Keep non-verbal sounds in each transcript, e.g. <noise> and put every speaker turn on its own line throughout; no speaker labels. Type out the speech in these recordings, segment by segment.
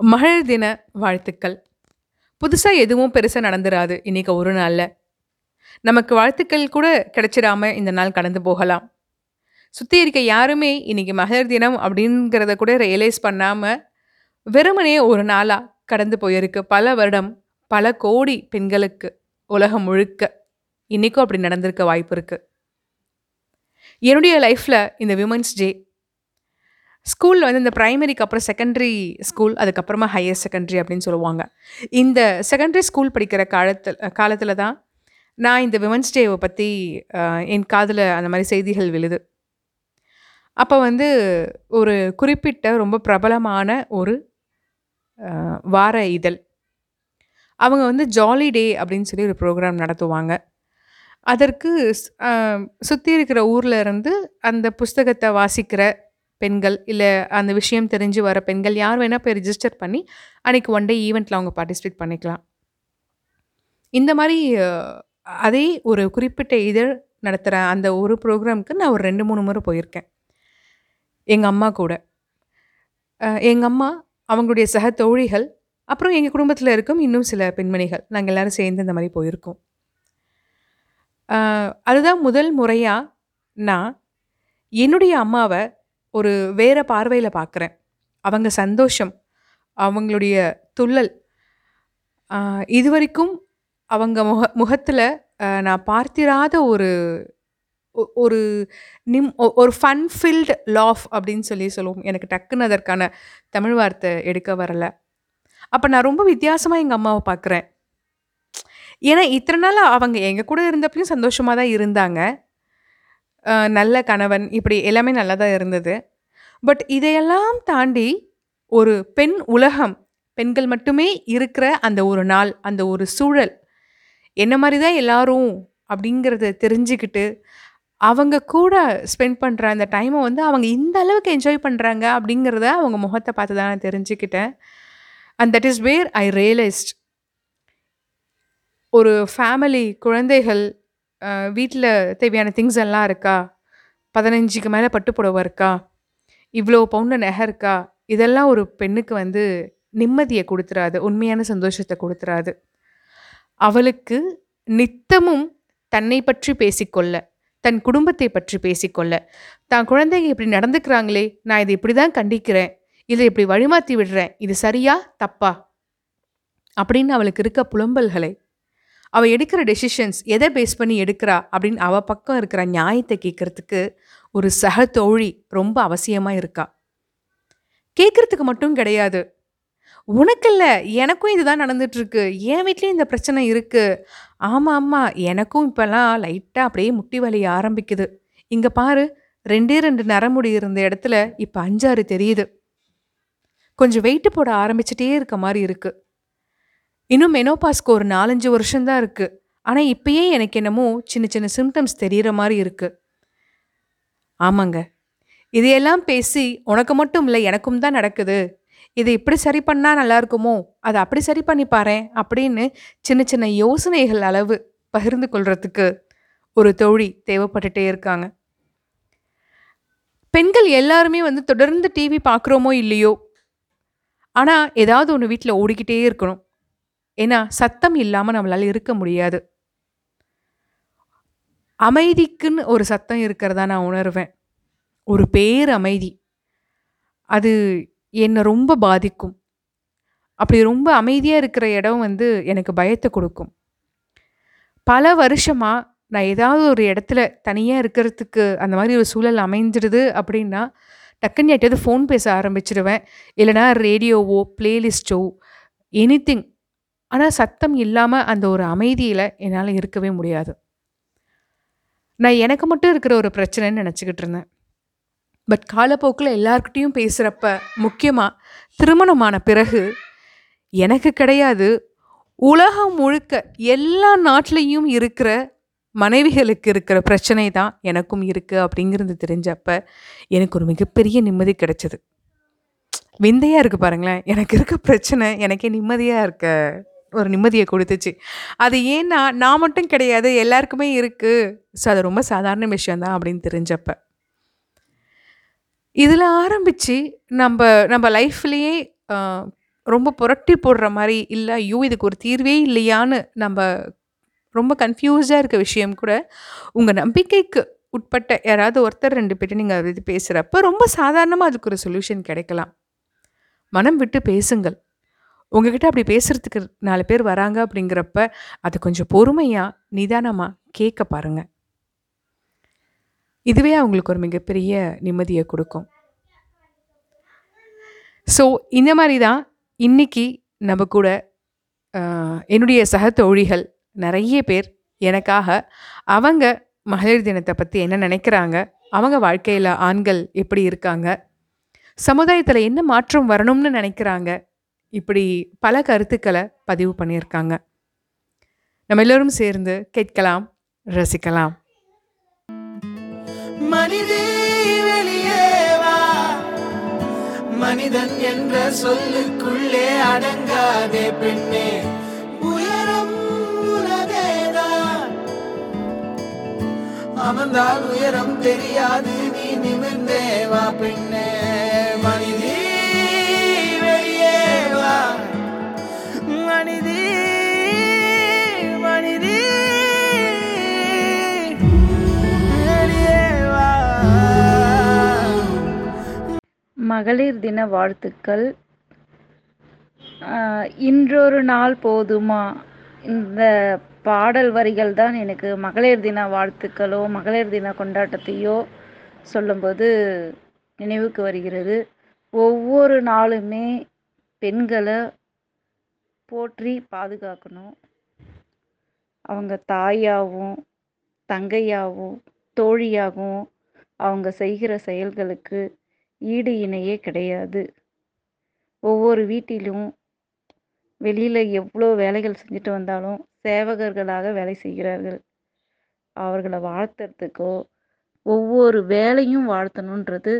மகளிர் தின வாழ்த்துக்கள். புதுசாக எதுவும் பெருசாக நடந்துராது. இன்னைக்கு ஒரு நாளில். நமக்கு வாழ்த்துக்கள் கூட கிடைச்சிடாம இந்த நாள் கடந்து போகலாம். சுற்றி இருக்க யாருமே இன்னைக்கு மகளிர் தினம் அப்படிங்கிறத கூட ரியலைஸ் பண்ணாமல் வெறுமனே ஒரு நாளாக கடந்து போயிருக்கு. பல வருடம் பல கோடி பெண்களுக்கு உலகம் முழுக்க. இன்றைக்கும் அப்படி நடந்திருக்க வாய்ப்பு இருக்குது என்னுடைய லைஃப்பில் இந்த விமன்ஸ் டே ஸ்கூலில் வந்து இந்த ப்ரைமரிக்கு அப்புறம் செகண்டரி ஸ்கூல் அதுக்கப்புறமா ஹையர் செகண்டரி அப்படின்னு சொல்லுவாங்க. இந்த செகண்டரி ஸ்கூல் படிக்கிற காலத்தில் காலத்தில் தான் நான் இந்த விமன்ஸ் டேவை பற்றி என் காதில் அந்த மாதிரி செய்திகள் விழுது. அப்போ வந்து ஒரு குறிப்பிட்ட ரொம்ப பிரபலமான ஒரு வார இதழ். அவங்க வந்து ஜாலி டே அப்படின்னு சொல்லி ஒரு ப்ரோக்ராம் நடத்துவாங்க. அதற்கு சுற்றி இருக்கிற ஊரில் இருந்து அந்த புஸ்தகத்தை வாசிக்கிற பெண்கள் இல்லை அந்த விஷயம் தெரிஞ்சு வர பெண்கள் யார் வேணால் போய் ரிஜிஸ்டர் பண்ணி அன்றைக்கி ஒன் டே ஈவெண்ட்டில் அவங்க பார்ட்டிசிபேட் பண்ணிக்கலாம். இந்த மாதிரி அதே ஒரு குறிப்பிட்ட இதழ் நடத்துகிற அந்த ஒரு ப்ரோக்ராமுக்கு நான் ஒரு ரெண்டு மூணு முறை போயிருக்கேன். எங்கள் அம்மா கூட. எங்கள் அம்மா அவங்களுடைய சக தோழிகள் அப்புறம் எங்கள் குடும்பத்தில் இருக்கும் இன்னும் சில பெண்மணிகள். நாங்கள் எல்லோரும் சேர்ந்து இந்த மாதிரி போயிருக்கோம். அதுதான் முதல் முறையாக நான் என்னுடைய அம்மாவை ஒரு வேற பார்வையில் பார்க்குறேன் அவங்க சந்தோஷம் அவங்களுடைய துள்ளல் இது இதுவரைக்கும் அவங்க முக முகத்தில் நான் பார்த்திராத ஒரு ஒரு நிம் ஒ- ஒரு ஃபன் ஃபில்டு லாஃப் அப்படின்னு சொல்லி சொல்லுவோம். எனக்கு டக்குன்னு அதற்கான தமிழ் வார்த்தை எடுக்க வரலை. அப்போ நான் ரொம்ப வித்தியாசமாக எங்கள் அம்மாவை பார்க்குறேன் ஏன்னா இத்தனை நாள் அவங்க எங்கள் கூட இருந்தப்பையும் சந்தோஷமாக தான் இருந்தாங்க. நல்ல கணவன் இப்படி எல்லாமே நல்லா தான் இருந்தது. பட் இதையெல்லாம் தாண்டி ஒரு பெண் உலகம் பெண்கள் மட்டுமே இருக்கிற அந்த ஒரு நாள் அந்த ஒரு சூழல் என்ன மாதிரி தான் எல்லாரும் அப்படிங்கிறத தெரிஞ்சுக்கிட்டு அவங்க கூட ஸ்பெண்ட் பண்ணுற அந்த டைமை வந்து அவங்க இந்த அளவுக்கு என்ஜாய் பண்ணுறாங்க அப்படிங்கிறத அவங்க முகத்தை பார்த்து தான் நான் தெரிஞ்சுக்கிட்டேன். And that is where I realised ஒரு ஃபேமிலி குழந்தைகள் வீட்டில் தேவையான திங்ஸ் எல்லாம் இருக்கா? பதினஞ்சுக்கு மேலே பட்டு புடவை இருக்கா? இவ்வளோ பவுண்டு நகை இருக்கா? இதெல்லாம் ஒரு பெண்ணுக்கு வந்து நிம்மதியை கொடுத்துறாது உண்மையான சந்தோஷத்தை கொடுத்துறாது. அவளுக்கு நித்தமும் தன்னை பற்றி பேசிக்கொள்ள தன் குடும்பத்தை பற்றி பேசிக்கொள்ள தான் குழந்தைங்க இப்படி நடந்துக்கிறாங்களே நான் இதை இப்படி தான் கண்டிக்கிறேன் இதை இப்படி வழிமாற்றி விடுறேன் இது சரியா தப்பா? அப்படின்னு அவளுக்கு இருக்க புலம்பல்களை அவள் எடுக்கிற டெசிஷன்ஸ் எதை பேஸ் பண்ணி எடுக்கிறா அப்படின்னு அவள் பக்கம் இருக்கிற நியாயத்தை கேட்குறதுக்கு ஒரு சக தோழி ரொம்ப அவசியமாக இருக்கா. கேட்குறதுக்கு மட்டும் கிடையாது. உனக்கு இல்லை எனக்கும் இதுதான் நடந்துட்டுருக்கு. என் வீட்லேயும் இந்த பிரச்சனை இருக்குது ஆமாம் ஆமாம் எனக்கும் இப்போல்லாம் லைட்டாக அப்படியே முட்டி வலிய ஆரம்பிக்குது. இங்கே பாரு ரெண்டே ரெண்டு நரமுடி இருந்த இடத்துல இப்போ அஞ்சாறு தெரியுது. கொஞ்சம் வெயிட்டு போட ஆரம்பிச்சிட்டே இருக்க மாதிரி இருக்குது இன்னும் மெனோபாஸ்க்கு ஒரு நாலஞ்சு வருஷம்தான் இருக்குது ஆனால் இப்பயே எனக்கு என்னமோ சின்ன சின்ன சிம்டம்ஸ் தெரியிற மாதிரி இருக்குது ஆமாங்க. இதையெல்லாம் பேசி உனக்கு மட்டும் இல்லை எனக்கும் தான் நடக்குது. இதை இப்படி சரி பண்ணால் நல்லா இருக்குமோ? அதை அப்படி சரி பண்ணி பாரேன் அப்படின்னு சின்ன சின்ன யோசனைகள் அளவு பகிர்ந்து கொள்றதுக்கு ஒரு தோழி தேவைப்பட்டுட்டே இருக்காங்க. பெண்கள் எல்லாருமே வந்து தொடர்ந்து டிவி பார்க்குறோமோ இல்லையோ? ஆனால் ஏதாவது ஒன்று வீட்டில் ஓடிக்கிட்டே இருக்கணும். ஏன்னா சத்தம் இல்லாமல் நம்மளால் இருக்க முடியாது. அமைதிக்குன்னு ஒரு சத்தம் இருக்கிறதா நான் உணர்வேன். ஒரு பேர் அமைதி. அது என்னை ரொம்ப பாதிக்கும். அப்படி ரொம்ப அமைதியாக இருக்கிற இடம் வந்து எனக்கு பயத்தை கொடுக்கும். பல வருஷமாக நான் ஏதாவது ஒரு இடத்துல தனியாக இருக்கிறதுக்கு அந்த மாதிரி ஒரு சூழல் அமைஞ்சிடுது அப்படின்னா டக்குன்னு யார்ட்டையாவது ஃபோன் பேச ஆரம்பிச்சிடுவேன் இல்லைனா ரேடியோவோ பிளேலிஸ்ட்டோ எனிதிங் ஆனால் சத்தம் இல்லாமல் அந்த ஒரு அமைதியில் என்னால் இருக்கவே முடியாது. நான் எனக்கு மட்டும் இருக்கிற ஒரு பிரச்சனைன்னு நினச்சிக்கிட்டு இருந்தேன். பட் காலப்போக்கில் எல்லாருக்கிட்டேயும் பேசுகிறப்ப முக்கியமாக திருமணமான பிறகு எனக்கு கிடையாது. உலகம் முழுக்க எல்லா நாட்டிலையும் இருக்கிற மனைவிகளுக்கு இருக்கிற பிரச்சனை தான் எனக்கும் இருக்குது அப்படிங்கிறது தெரிஞ்சப்ப எனக்கு ஒரு மிகப்பெரிய நிம்மதி கிடைச்சது. விந்தையாக இருக்குது பாருங்களேன். எனக்கு இருக்க பிரச்சனை எனக்கே நிம்மதியாக இருக்க. ஒரு நிம்மதியை கொடுத்துச்சு அது ஏன்னா நான் மட்டும் கிடையாது எல்லாருக்குமே இருக்குது ஸோ அது ரொம்ப சாதாரண விஷயந்தான் அப்படின்னு தெரிஞ்சப்ப இதில் ஆரம்பித்து நம்ம நம்ம லைஃப்லேயே ரொம்ப புரட்டி போடுற மாதிரி இல்லை ஐயோ! இதுக்கு ஒரு தீர்வே இல்லையான்னு நம்ம ரொம்ப கன்ஃபியூஸ்டாக இருக்க விஷயம் கூட, உங்கள் நம்பிக்கைக்கு உட்பட்ட யாராவது ஒருத்தர் ரெண்டு பேர்ட்ட நீங்கள் அதை பத்தி பேசுகிறப்ப ரொம்ப சாதாரணமாக அதுக்கு ஒரு சொல்யூஷன் கிடைக்கலாம். மனம் விட்டு பேசுங்கள். உங்ககிட்ட அப்படி பேசுறதுக்கு நாலு பேர் வராங்க அப்படிங்கிறப்ப, அது கொஞ்சம் பொறுமையா, நிதானமா கேட்க பாருங்க. இதுவே அவங்களுக்கு ஒரு மிகப்பெரிய நிம்மதியை கொடுக்கும் ஸோ, இந்த மாதிரி தான் இன்னைக்கு நம்ம கூட என்னுடைய சக தோழிகள் நிறைய பேர் எனக்காக அவங்க மகளிர் தினத்தை பற்றி என்ன நினைக்கிறாங்க அவங்க வாழ்க்கையில் ஆண்கள் எப்படி இருக்காங்க? சமுதாயத்தில் என்ன மாற்றம் வரணும்னு நினைக்கிறாங்க இப்படி பல கருத்துக்களை பதிவு பண்ணியிருக்காங்க. நம்ம எல்லோரும் சேர்ந்து கேட்கலாம், ரசிக்கலாம்.
மனிதே வா மனிதன் என்ற சொல்லுக்குள்ளே அடங்காதே பெண்ணே உயரம் உனதேதான் அமர்ந்தால் உயரம் தெரியாது நீ நிமிர்ந்தே வா பெண்ணே
மகளிர் தின வாழ்த்துக்கள். இன்றொரு நாள் போதுமா? இந்த பாடல் வரிகள் தான் எனக்கு மகளிர் தின வாழ்த்துக்களோ மகளிர் தின கொண்டாட்டத்தையோ சொல்லும்போது நினைவுக்கு வருகிறது. ஒவ்வொரு நாளுமே பெண்களை போற்றி பாதுகாக்கணும். அவங்க தாயாகவும் தங்கையாகவும் தோழியாகவும் அவங்க செய்கிற செயல்களுக்கு ஈடு இணையே கிடையாது. ஒவ்வொரு வீட்டிலும் வெளியில் எவ்வளோ வேலைகள் செஞ்சுட்டு வந்தாலும் சேவகர்களாக வேலை செய்கிறார்கள். அவர்களை வாழ்த்துறதுக்கோ ஒவ்வொரு வேலையும் வாழ்த்தணுன்றது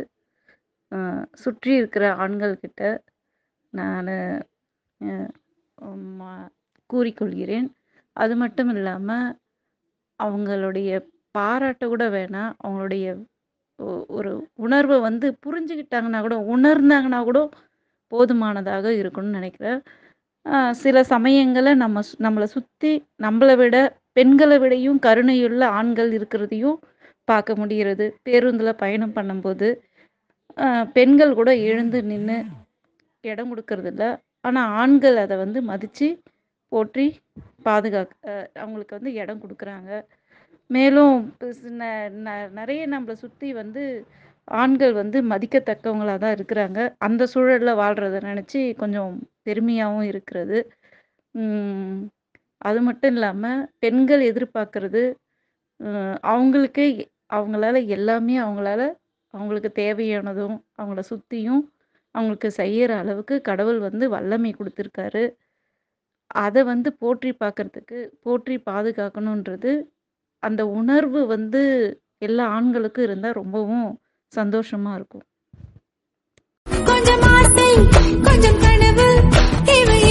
சுற்றி இருக்கிற ஆண்கள்கிட்ட நான் கூறிக்கொள்கிறேன். அது மட்டும் இல்லாமல் அவங்களுடைய பாராட்ட கூட வேணாம். அவங்களுடைய ஒரு உணர்வை வந்து புரிஞ்சுக்கிட்டாங்கன்னா கூட உணர்ந்தாங்கன்னா கூட போதுமானதாக இருக்கும்னு நினைக்கிறேன். சில சமயங்களில் நம்ம நம்மளை சுற்றி நம்மளை விட பெண்களை விடையும் கருணையுள்ள ஆண்கள் இருக்கிறதையும் பார்க்க முடிகிறது. பேருந்தில் பயணம் பண்ணும்போது பெண்கள் கூட எழுந்து நின்று இடம் கொடுக்கறதில்ல. ஆனால் ஆண்கள் அதை வந்து மதித்து போற்றி பாதுகாக்க அவங்களுக்கு வந்து இடம் கொடுக்குறாங்க. மேலும் ந- ந- நிறைய நம்மளை சுற்றி வந்து ஆண்கள் வந்து மதிக்கத்தக்கவங்களாக தான் இருக்கிறாங்க. அந்த சூழலில் வாழ்கிறத நினச்சி கொஞ்சம் பெருமையாகவும் இருக்கிறது. அது மட்டும் இல்லாமல் பெண்கள் எதிர்பார்க்கறது அவங்களுக்கே அவங்களுக்கு அவங்களால எல்லாமே அவங்களால அவங்களுக்கு தேவையானதும் அவங்கள சுற்றியும் அவங்களுக்கு செய்கிற அளவுக்கு கடவுள் வந்து வல்லமை கொடுத்துருக்காரு. அதை வந்து போற்றி பார்க்கறதுக்கு போற்றி பாதுகாக்கணுன்றது அந்த உணர்வு வந்து எல்லா ஆண்களுக்கும் இருந்தால் ரொம்பவும் சந்தோஷமா இருக்கும்.
கொஞ்சம் ஆசை கொஞ்சம் கனவு இவை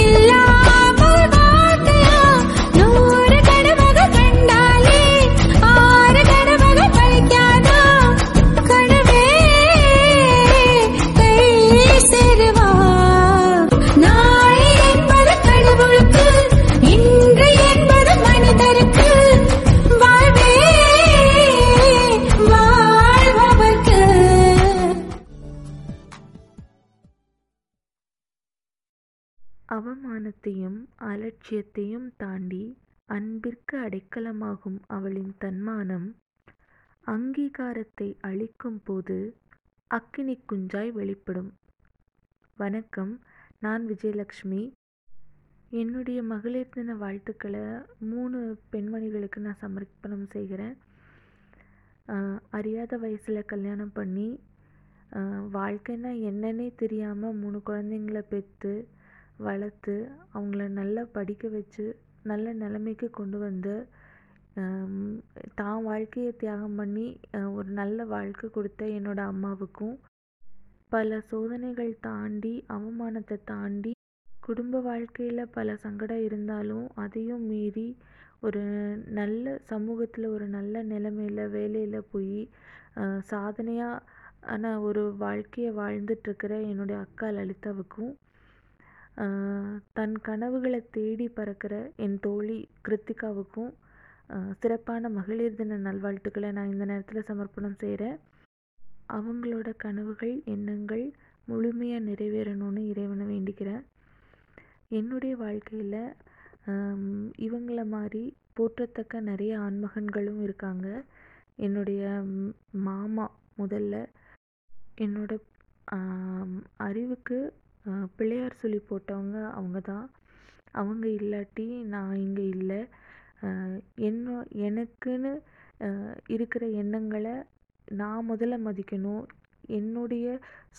அவமானத்தையும் அலட்சியத்தையும் தாண்டி அன்பிற்கு அடைக்கலமாகும் அவளின் தன்மானம் அங்கீகாரத்தை அளிக்கும் போது அக்கினி குஞ்சாய் வெளிப்படும். வணக்கம் நான் விஜயலக்ஷ்மி. என்னுடைய மகளிர் தின வாழ்த்துக்களை மூணு பெண்மணிகளுக்கு நான் சமர்ப்பணம் செய்கிறேன். அறியாத வயசில் கல்யாணம் பண்ணி வாழ்க்கைன்னா என்னன்னே தெரியாமல் மூணு குழந்தைங்கள பெற்று வளர்த்து அவங்கள நல்லா படிக்க வச்சு நல்ல நிலைமைக்கு கொண்டு வந்து தான் வாழ்க்கையை தியாகம் பண்ணி ஒரு நல்ல வாழ்க்கை கொடுத்த என்னோட அம்மாவுக்கும் பல சோதனைகள் தாண்டி அவமானத்தை தாண்டி குடும்ப வாழ்க்கையில் பல சங்கடம் இருந்தாலும் அதையும் மீறி ஒரு நல்ல சமூகத்தில் ஒரு நல்ல நிலைமையில் வேலையில் போய் சாதனையாக ஆன ஒரு வாழ்க்கையை வாழ்ந்துட்டுருக்கிற என்னுடைய அக்கா லலிதாவுக்கும் தன் கனவுகளை தேடி பறக்கிற என் தோழி கிருத்திகாவுக்கும் சிறப்பான மகளிர் தின நல்வாழ்த்துக்களை நான் இந்த நேரத்தில் சமர்ப்பணம் செய்கிறேன் அவங்களோட கனவுகள் எண்ணங்கள் முழுமையாக நிறைவேறணும்னு இறைவனை வேண்டிக்கிறேன். என்னுடைய வாழ்க்கையில் இவங்கள மாதிரி போற்றத்தக்க நிறைய ஆண்மகன்களும் இருக்காங்க. என்னுடைய மாமா முதல்ல என்னோட அறிவுக்கு பிள்ளையார் சொல்லி போட்டவங்க அவங்க தான். அவங்க இல்லாட்டி நான் இங்கே இல்லை. என்ன எனக்குன்னு இருக்கிற எண்ணங்களை நான் முதல்ல மதிக்கணும். என்னுடைய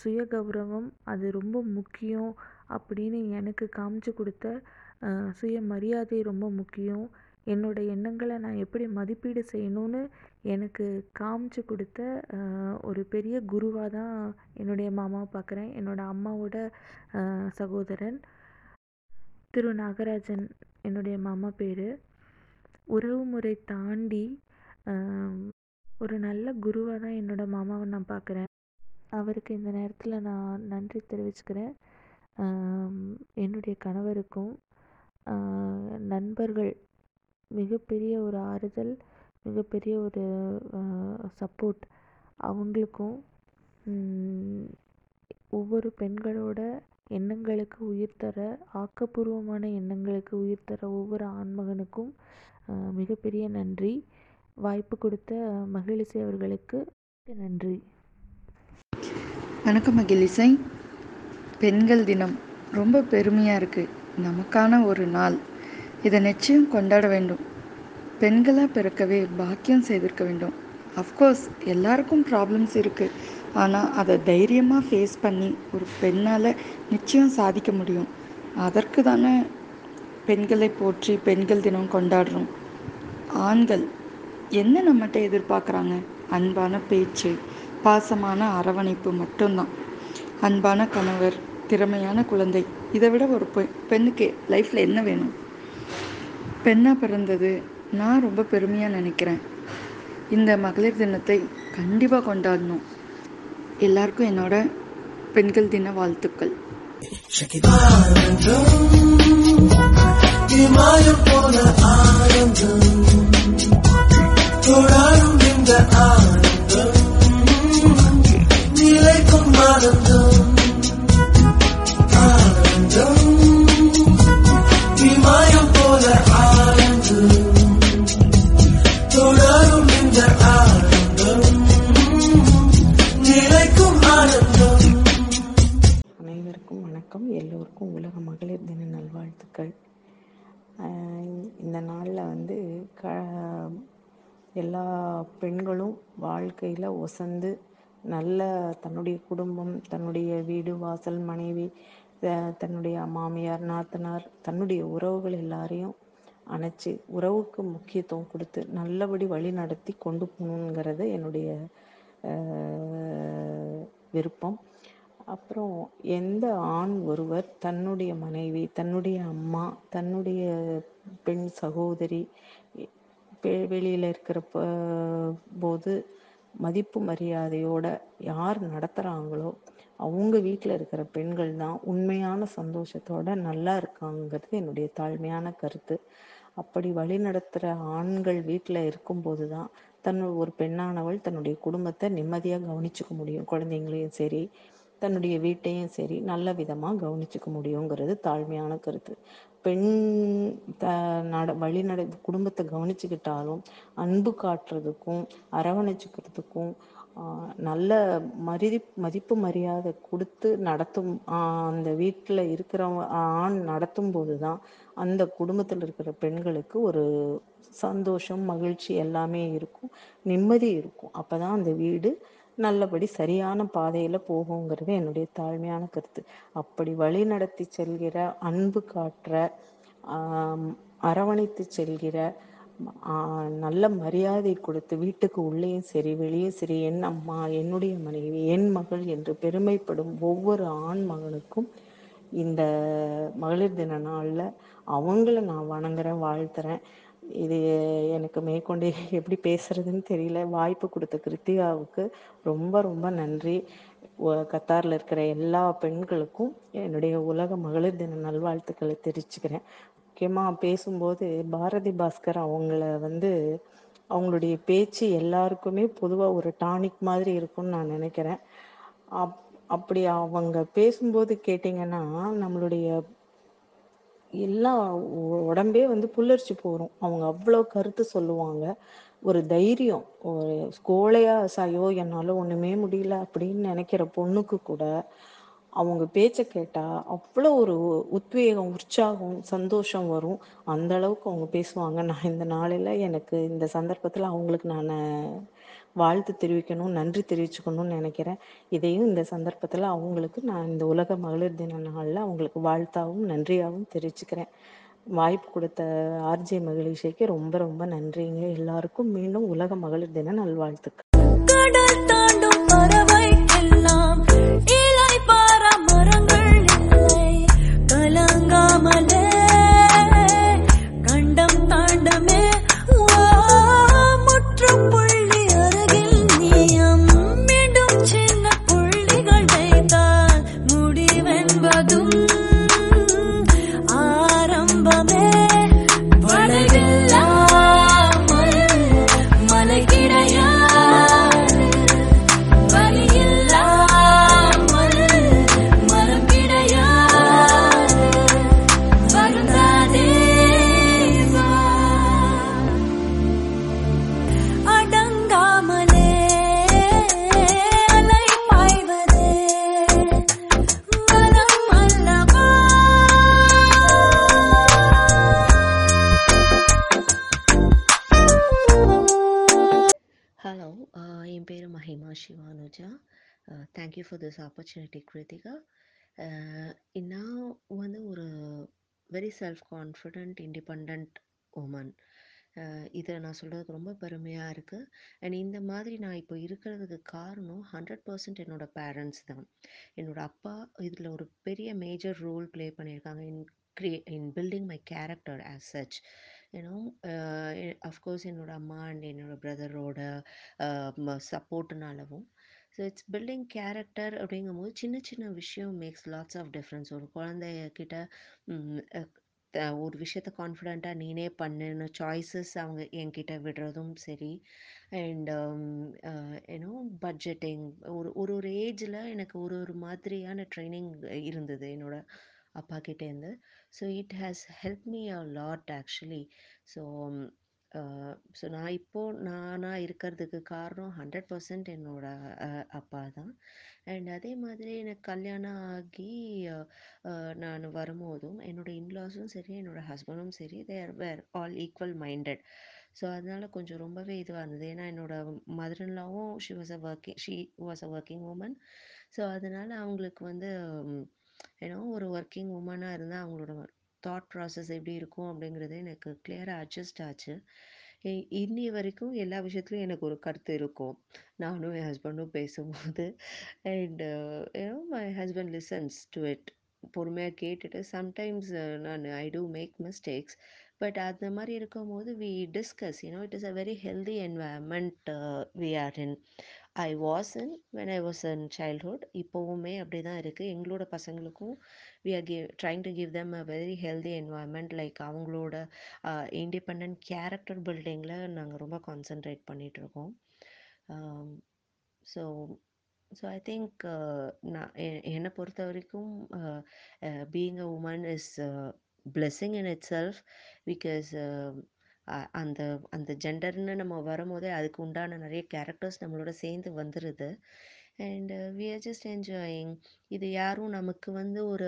சுய கௌரவம் அது ரொம்ப முக்கியம் அப்படின்னு எனக்கு காமிச்சு கொடுத்த சுயமரியாதை சுய மரியாதை ரொம்ப முக்கியம். என்னோட எண்ணங்களை நான் எப்படி மதிப்பீடு செய்யணும்னு எனக்கு காமிச்சு கொடுத்த ஒரு பெரிய குருவாக தான் என்னுடைய மாமாவை பார்க்குறேன். என்னோட அம்மாவோட சகோதரன் திரு நாகராஜன் என்னுடைய மாமா பேர். உறவு முறை தாண்டி ஒரு நல்ல குருவாக தான் என்னோட மாமாவை நான் பார்க்குறேன். அவருக்கு இந்த நேரத்தில் நான் நன்றி தெரிவிச்சுக்கிறேன். என்னுடைய கணவருக்கும் நண்பர்கள் மிகப்பெரிய ஒரு ஆறுதல் மிகப்பெரிய ஒரு சப்போர்ட் அவங்களுக்கும் ஒவ்வொரு பெண்களோட எண்ணங்களுக்கு உயிர் தர ஆக்கப்பூர்வமான எண்ணங்களுக்கு உயிர் தர ஒவ்வொரு ஆண்மகனுக்கும் மிகப்பெரிய நன்றி. வாய்ப்பு கொடுத்த மகிழிசை அவர்களுக்கு நன்றி.
வணக்கம் மகிழிசை. பெண்கள் தினம் ரொம்ப பெருமையாக இருக்குது நமக்கான ஒரு நாள். இதை நிச்சயம் கொண்டாட வேண்டும். பெண்களாக பிறக்கவே பாக்கியம் செய்திருக்க வேண்டும். அஃப்கோர்ஸ் எல்லாருக்கும் ப்ராப்ளம்ஸ் இருக்குது ஆனால் அதை தைரியமாக ஃபேஸ் பண்ணி ஒரு பெண்ணால் நிச்சயம் சாதிக்க முடியும். அதற்கு தானே பெண்களை போற்றி பெண்கள் தினம் கொண்டாடுறோம். ஆண்கள் என்ன நம்மகிட்ட எதிர்பார்க்குறாங்க? அன்பான பேச்சு பாசமான அரவணைப்பு மட்டும்தான். அன்பான கணவர் திறமையான குழந்தை இதை விட ஒரு பெண்ணுக்கு லைஃப்பில் என்ன வேணும்? பெண்ணாக பிறந்தது? நான் ரொம்ப பெருமையாக நினைக்கிறேன். இந்த மகளிர் தினத்தை கண்டிப்பாக கொண்டாடணும். எல்லாருக்கும் என்னோட பெண்கள் தின வாழ்த்துக்கள்.
போல ஆனந்தம்.
எல்லா பெண்களும் வாழ்க்கையில் ஒசந்து நல்ல தன்னுடைய குடும்பம் தன்னுடைய வீடு வாசல் மனைவி தன்னுடைய மாமியார் நாத்தனார் தன்னுடைய உறவுகள் எல்லாரையும் அணைச்சி உறவுக்கு முக்கியத்துவம் கொடுத்து நல்லபடி வழி நடத்தி கொண்டு போகணுங்கிறது என்னுடைய விருப்பம். அப்புறம் எந்த ஆண் ஒருவர் தன்னுடைய மனைவி தன்னுடைய அம்மா தன்னுடைய பெண் சகோதரி வெளியில் இருக்கிற போது மதிப்பு மரியாதையோட யார் நடத்துகிறாங்களோ அவங்க வீட்டில் இருக்கிற பெண்கள் தான் உண்மையான சந்தோஷத்தோட நல்லா இருக்காங்கிறது என்னுடைய தாழ்மையான கருத்து. அப்படி வழி நடத்துகிற ஆண்கள் வீட்டில் இருக்கும்போது தான் தன் ஒரு பெண்ணானவள் தன்னுடைய குடும்பத்தை நிம்மதியாக கவனிச்சுக்க முடியும். குழந்தைங்களையும் சரி தன்னுடைய வீட்டையும் சரி நல்ல விதமாக கவனிச்சுக்க முடியுங்கிறது தாழ்மையான கருத்து. பெண் த நட வழி நட குடும்பத்தை கவனிச்சுக்கிட்டாலும் அன்பு காட்டுறதுக்கும் அரவணைச்சிக்கிறதுக்கும் நல்ல மதி மதிப்பு மரியாதை கொடுத்து நடத்தும் அந்த வீட்டில் இருக்கிறவங்க ஆண் நடத்தும் போது தான் அந்த குடும்பத்தில் இருக்கிற பெண்களுக்கு ஒரு சந்தோஷம் மகிழ்ச்சி எல்லாமே இருக்கும் நிம்மதி இருக்கும். அப்போ தான் அந்த வீடு நல்லபடி சரியான பாதையில் போகுங்கிறது என்னுடைய தாழ்மையான கருத்து. அப்படி வழி நடத்தி செல்கிற அன்பு காட்டுற அரவணைத்து செல்கிற நல்ல மரியாதை கொடுத்து வீட்டுக்கு உள்ளேயும் சரி வெளியே சரி என் அம்மா என்னுடைய மனைவி என் மகள் என்று பெருமைப்படும் ஒவ்வொரு ஆண் மகனுக்கும் இந்த மகளிர் தின நாளில் அவங்கள நான் வணங்குறேன் வாழ்த்துறேன். இது எனக்கு மேற்கொண்டு எப்படி பேசுறதுன்னு தெரியல. வாய்ப்பு கொடுத்த கிருத்திகாவுக்கு ரொம்ப ரொம்ப நன்றி. கத்தாரில் இருக்கிற எல்லா பெண்களுக்கும் என்னுடைய உலக மகளிர் தின நல்வாழ்த்துக்களை தெரிவிச்சுக்கிறேன். முக்கியமாக பேசும்போது பாரதி பாஸ்கர் அவங்கள வந்து அவங்களுடைய பேச்சு எல்லாருக்குமே பொதுவாக ஒரு டானிக் மாதிரி இருக்கும்னு நான் நினைக்கிறேன். அப் அப்படி அவங்க பேசும்போது கேட்டிங்கன்னா நம்மளுடைய எல்லாம் உடம்பே வந்து புல்லரிச்சு போகிறோம் அவங்க அவ்வளோ கருத்து சொல்லுவாங்க. ஒரு தைரியம் ஒரு கோழையா சாயோ என்னால் ஒன்றுமே முடியல அப்படின்னு நினைக்கிற பொண்ணுக்கு கூட அவங்க பேச்சை கேட்டால் அவ்வளோ ஒரு உத்வேகம் உற்சாகம் சந்தோஷம் வரும். அந்த அளவுக்கு அவங்க பேசுவாங்க. நான் இந்த நாளில் எனக்கு இந்த சந்தர்ப்பத்தில் அவங்களுக்கு நான் வாழ்த்து தெரிவிக்கணும் நன்றி தெரிவிச்சுக்கணும்னு நினைக்கிறேன். இதையும் இந்த சந்தர்ப்பத்தில் அவங்களுக்கு நான் இந்த உலக மகளிர் தின நாளில் அவங்களுக்கு வாழ்த்தாவும் நன்றியாகவும் தெரிவிச்சுக்கிறேன். வாய்ப்பு கொடுத்த ஆர்ஜே மகிழ்ச்சிக்கு ரொம்ப ரொம்ப நன்றிங்க. எல்லாருக்கும் மீண்டும் உலக மகளிர் தின நல்வாழ்த்துக்கள்.
Sivanuja thank you for this opportunity Kiruthika நான் வந்து ஒரு very self confident independent woman இதை நான் சொல்கிறதுக்கு ரொம்ப பெருமையாக இருக்குது அண்ட் இந்த மாதிரி நான் இப்போ இருக்கிறதுக்கு காரணம் ஹண்ட்ரட் பர்சன்ட் என்னோட பேரண்ட்ஸ் தான். என்னோட அப்பா இதில் ஒரு பெரிய மேஜர் ரோல் ப்ளே பண்ணியிருக்காங்க in create in building my character as such you know of course என்னோட அம்மா அண்ட் என்னோட பிரதரோட சப்போர்ட்டுனாலவும் uh, so it's building character அப்படிங்கும்போது சின்ன சின்ன விஷயம் மேக்ஸ் லாட்ஸ் ஆஃப் டிஃப்ரென்ஸ் ஒரு குழந்தைகிட்ட ஒரு விஷயத்த கான்ஃபிடெண்ட்டாக நீனே பண்ணுன்னு சாய்ஸஸ் அவங்க என்கிட்ட விடுறதும் சரி. அண்ட் ஏன்னோ பட்ஜெட்டிங் ஒரு ஒரு ஒரு ஏஜில் எனக்கு ஒரு ஒரு மாதிரியான ட்ரைனிங் இருந்தது என்னோட அப்பா கிட்டேருந்து so it has help me a lot actually so so நான் இப்போது நானாக இருக்கிறதுக்கு காரணம் ஹண்ட்ரட் பர்சன்ட் என்னோட அப்பா தான். அண்ட் அதே மாதிரி எனக்கு கல்யாணம் ஆகி நான் வரும்போதும் என்னோட இன்லாஸும் சரி என்னோட ஹஸ்பண்டும் சரி there were all equal minded so அதனால் கொஞ்சம் ரொம்பவே இதுவாக இருந்தது. ஏன்னா என்னோடய மதுரன்லாவும் she was a working she was a working woman so அதனால் அவங்களுக்கு வந்து ஏன்னா ஒரு ஒர்க்கிங் உமனாக இருந்தால் அவங்களோட தாட் ப்ராசஸ் எப்படி இருக்கும் அப்படிங்கிறது எனக்கு கிளியராக அட்ஜஸ்ட் ஆச்சு. இ- இன்னி வரைக்கும் எல்லா விஷயத்துலையும் எனக்கு ஒரு கருத்து இருக்கும். நானும் என் ஹஸ்பண்டும் பேசும்போது. And ஏன்னோ my husband listens to it பொறுமையாக கேட்டுட்டு சம்டைம்ஸ் uh, நான் I do make mistakes but அந்த மாதிரி இருக்கும்போது we discuss you know it is a very healthy environment we are in I was in when I was in childhood இப்போவுமே அப்படி தான் இருக்குது எங்களோட பசங்களுக்கும் we are give trying to give them a very healthy environment like அவங்களோட independent character பில்டிங்கில் நாங்கள் ரொம்ப கான்சென்ட்ரேட் பண்ணிகிட்ருக்கோம் ஸோ ஸோ ஐ திங்க் நான் என்னை பொறுத்த வரைக்கும் being a woman is blessing in itself because அந்த அந்த ஜெண்டர்னு நம்ம வரும்போதே அதுக்கு உண்டான நிறைய கேரக்டர்ஸ் நம்மளோட சேர்ந்து வந்துடுது and we are just enjoying இது யாரும் நமக்கு வந்து ஒரு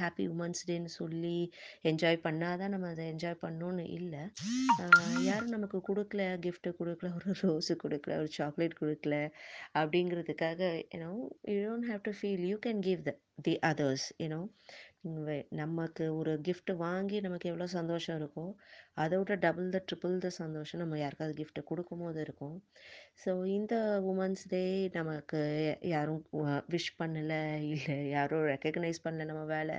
ஹாப்பி உமன்ஸ் டேன்னு சொல்லி என்ஜாய் பண்ணாதான் நம்ம அதை என்ஜாய் பண்ணணும்னு இல்லை. யாரும் நமக்கு கொடுக்கல கிஃப்ட்டு கொடுக்கல ஒரு ரோஸு கொடுக்கல ஒரு சாக்லேட் கொடுக்கல அப்படிங்கிறதுக்காக you know you don't have to feel you can give the the others you know நமக்கு ஒரு கிஃப்ட் வாங்கி நமக்கு எவ்வளோ சந்தோஷம் இருக்கோ அதை விட டபுள் த ட்ரிபிள் த சந்தோஷம் நம்ம யாருக்காவது கிஃப்ட் கொடுக்கும்போது இருக்கும். ஸோ இந்த உமன்ஸ் டே நமக்கு யாரும் விஷ் பண்ணலை இல்லை யாரும் ரெக்கக்னைஸ் பண்ணல நம்ம வேலை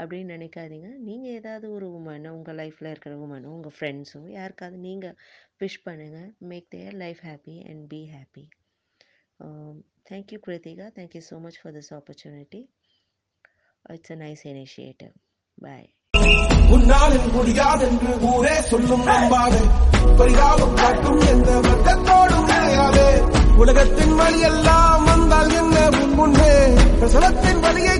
அப்படின்னு நினைக்காதீங்க. நீங்கள் ஏதாவது ஒரு உமனோ உங்கள் லைஃப்பில் இருக்கிற உமனோ உங்கள் ஃப்ரெண்ட்ஸோ யாருக்காவது நீங்கள் விஷ் பண்ணுங்கள் make their life happy and be happy thank you Kiruthika thank you so much for this opportunity it's a nice initiative
bye முடியாதென்று ஊரே சொல்லும் நம்பாதே பரிதாபம் காட்டும் எந்த வர்க்கத்தோடும் உலகத்தின் வழி எல்லாம் வந்தால் என்ன முன்னே? பிரசவத்தின் வழியை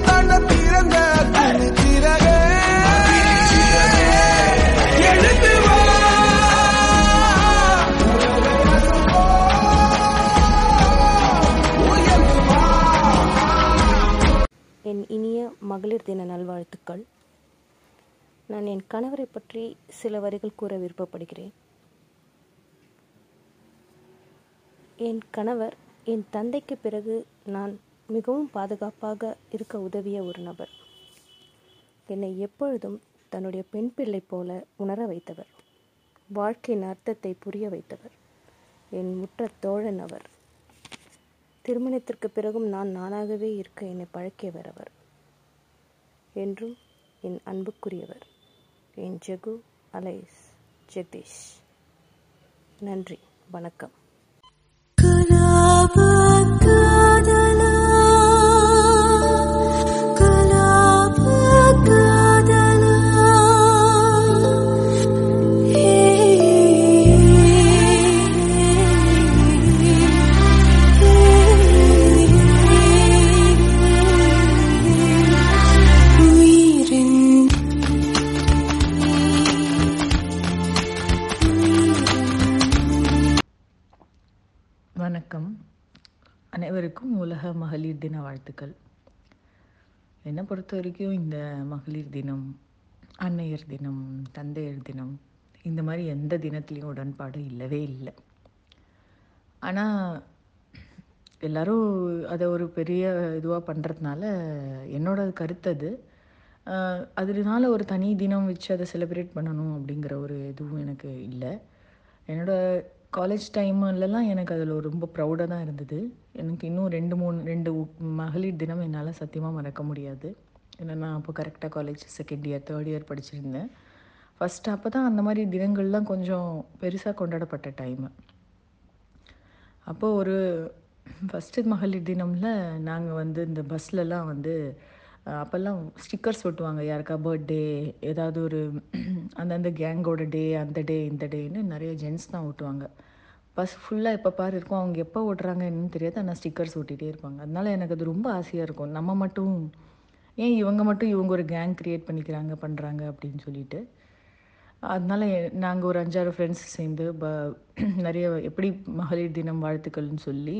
மகளிர் தின நல்வாழ்த்துக்கள். நான் என் கணவரை பற்றி சில வரிகள் கூற விருப்பப்படுகிறேன். என் கணவர் என் தந்தைக்கு பிறகு நான் மிகவும் பாதுகாப்பாக இருக்க உதவிய ஒரு நபர். என்னை எப்பொழுதும் தன்னுடைய பெண் பிள்ளை போல உணர வைத்தவர். வாழ்க்கையின் அர்த்தத்தை புரிய வைத்தவர். என் முற்ற தோழன் அவர். திருமணத்திற்கு பிறகும் நான் நானாகவே இருக்க என்னை பழக்கியவர் அவர். என்றும் என் அன்புக்குரியவர். என் ஜெகு அலைஸ் ஜெகதீஷ். நன்றி வணக்கம்.
மகளிர் தின வாழ்த்துக்கள். என்னை பொறுத்த வரைக்கும் இந்த மகளிர் தினம் அன்னையர் தினம் தந்தையர் தினம் இந்த மாதிரி எந்த தினத்துலேயும் உடன்பாடு இல்லவே இல்லை. ஆனால் எல்லாரும் அதை ஒரு பெரிய இதுவாக பண்ணுறதுனால என்னோட கருத்து அது. அதனால ஒரு தனி தினம் வச்சு அதை செலிப்ரேட் பண்ணணும் அப்படிங்கிற ஒரு இதுவும் எனக்கு இல்லை. என்னோட காலேஜ் டைம்லலாம் எனக்கு அதில் ரொம்ப ப்ரௌடாக தான் இருந்தது. எனக்கு இன்னும் ரெண்டு மூணு ரெண்டு மகளிர் தினம் என்னால் சத்தியமாக மறக்க முடியாது. ஏன்னா நான் அப்போ கரெக்டாக college second year third year படிச்சிருந்தேன். First அப்போ தான் அந்த மாதிரி தினங்கள்லாம் கொஞ்சம் பெருசாக கொண்டாடப்பட்ட டைமு அப்போது ஒரு ஃபஸ்ட்டு மகளிர் தினமில் நாங்கள் வந்து இந்த பஸ்லலாம் வந்து அப்போல்லாம் ஸ்டிக்கர்ஸ் ஒட்டுவாங்க. யாருக்கா பர்த்டே ஏதாவது ஒரு அந்தந்த கேங்கோட டே அந்த டே இந்த டேன்னு நிறைய ஜென்ஸ் தான் ஓட்டுவாங்க பஸ் ஃபுல்லாக எப்போ பாரு இருக்கும். அவங்க எப்போ ஓட்டுறாங்க என்னன்னு தெரியாது. ஆனால் ஸ்டிக்கர்ஸ் ஓட்டிகிட்டே இருப்பாங்க. அதனால எனக்கு அது ரொம்ப ஆசையாக இருக்கும். நம்ம மட்டும் ஏன் இவங்க மட்டும் இவங்க ஒரு கேங் க்ரியேட் பண்ணிக்கிறாங்க பண்ணுறாங்க அப்படின்னு சொல்லிட்டு. அதனால நாங்கள் ஒரு அஞ்சாறு ஃப்ரெண்ட்ஸ் சேர்ந்து ப <clears throat> நிறைய எப்படி மகளிர் தினம் வாழ்த்துக்கள்னு சொல்லி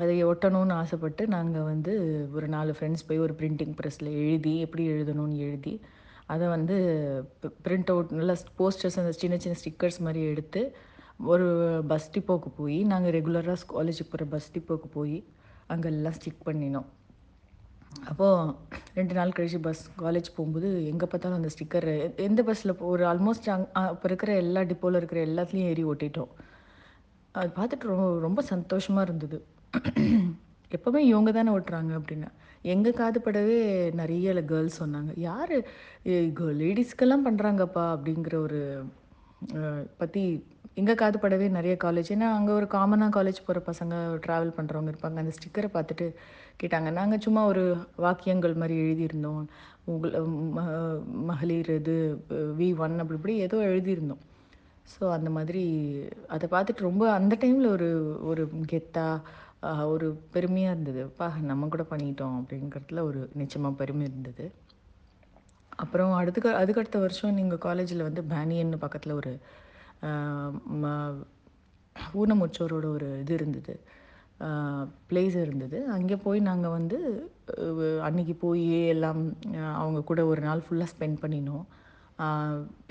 அதை ஒட்டணும்னு ஆசைப்பட்டு நாங்கள் வந்து ஒரு நாலு ஃப்ரெண்ட்ஸ் போய் ஒரு பிரிண்டிங் ப்ரெஸ்ஸில் எழுதி எப்படி எழுதணும்னு எழுதி அதை வந்து பிரிண்ட் அவுட் நல்லா போஸ்டர்ஸ் அந்த சின்ன சின்ன ஸ்டிக்கர்ஸ் மாதிரி எடுத்து ஒரு பஸ் டிப்போக்கு போய் நாங்கள் ரெகுலராக காலேஜுக்கு போகிற பஸ் டிப்போக்கு போய் அங்கெல்லாம் ஸ்டிக் பண்ணினோம். அப்போது ரெண்டு நாள் கழிச்சு பஸ் காலேஜ் போகும்போது எங்கே பார்த்தாலும் அந்த ஸ்டிக்கர் எந்த பஸ்ஸில் ஒரு ஆல்மோஸ்ட் அங் இப்போ இருக்கிற எல்லா டிப்போவில் இருக்கிற எல்லாத்துலேயும் ஏறி ஓட்டிட்டோம். அது பார்த்துட்டு ரொம்ப ரொம்ப சந்தோஷமாக இருந்தது. எப்போவுமே இவங்க தானே ஓட்டுறாங்க அப்படின்னு. எங்கள் காதுபடவே நிறைய கேர்ள்ஸ் சொன்னாங்க. யார் லேடிஸ்க்கெல்லாம் பண்ணுறாங்கப்பா அப்படிங்கிற ஒரு பற்றி எங்கள் காதுபடவே நிறைய காலேஜ் ஏன்னா அங்கே ஒரு காமனாக காலேஜ் போகிற பசங்க ட்ராவல் பண்ணுறவங்க இருப்பாங்க. அந்த ஸ்டிக்கரை பார்த்துட்டு கேட்டாங்க. நாங்கள் சும்மா ஒரு வாக்கியங்கள் மாதிரி எழுதியிருந்தோம். உங்கள் மகளிர் இது வி ஒன் அப்படி இப்படி ஏதோ எழுதியிருந்தோம். ஸோ அந்த மாதிரி அதை பார்த்துட்டு ரொம்ப அந்த டைமில் ஒரு ஒரு கெத்தாக ஒரு பெருமையாக இருந்தது. பா நம்ம கூட பண்ணிட்டோம் அப்படிங்கிறதுல ஒரு நிச்சயமாக பெருமை இருந்தது. அப்புறம் அடுத்துக்கு அதுக்கடுத்த வருஷம் நீங்கள் காலேஜில் வந்து பேனியன்னு பக்கத்தில் ஒரு ஊனமுற்றோரோட ஒரு இது இருந்தது. பிளேஸ் இருந்தது. அங்கே போய் நாங்கள் வந்து அன்னைக்கு போய் எல்லாம் அவங்க கூட ஒரு நாள் ஃபுல்லாக ஸ்பெண்ட் பண்ணினோம்.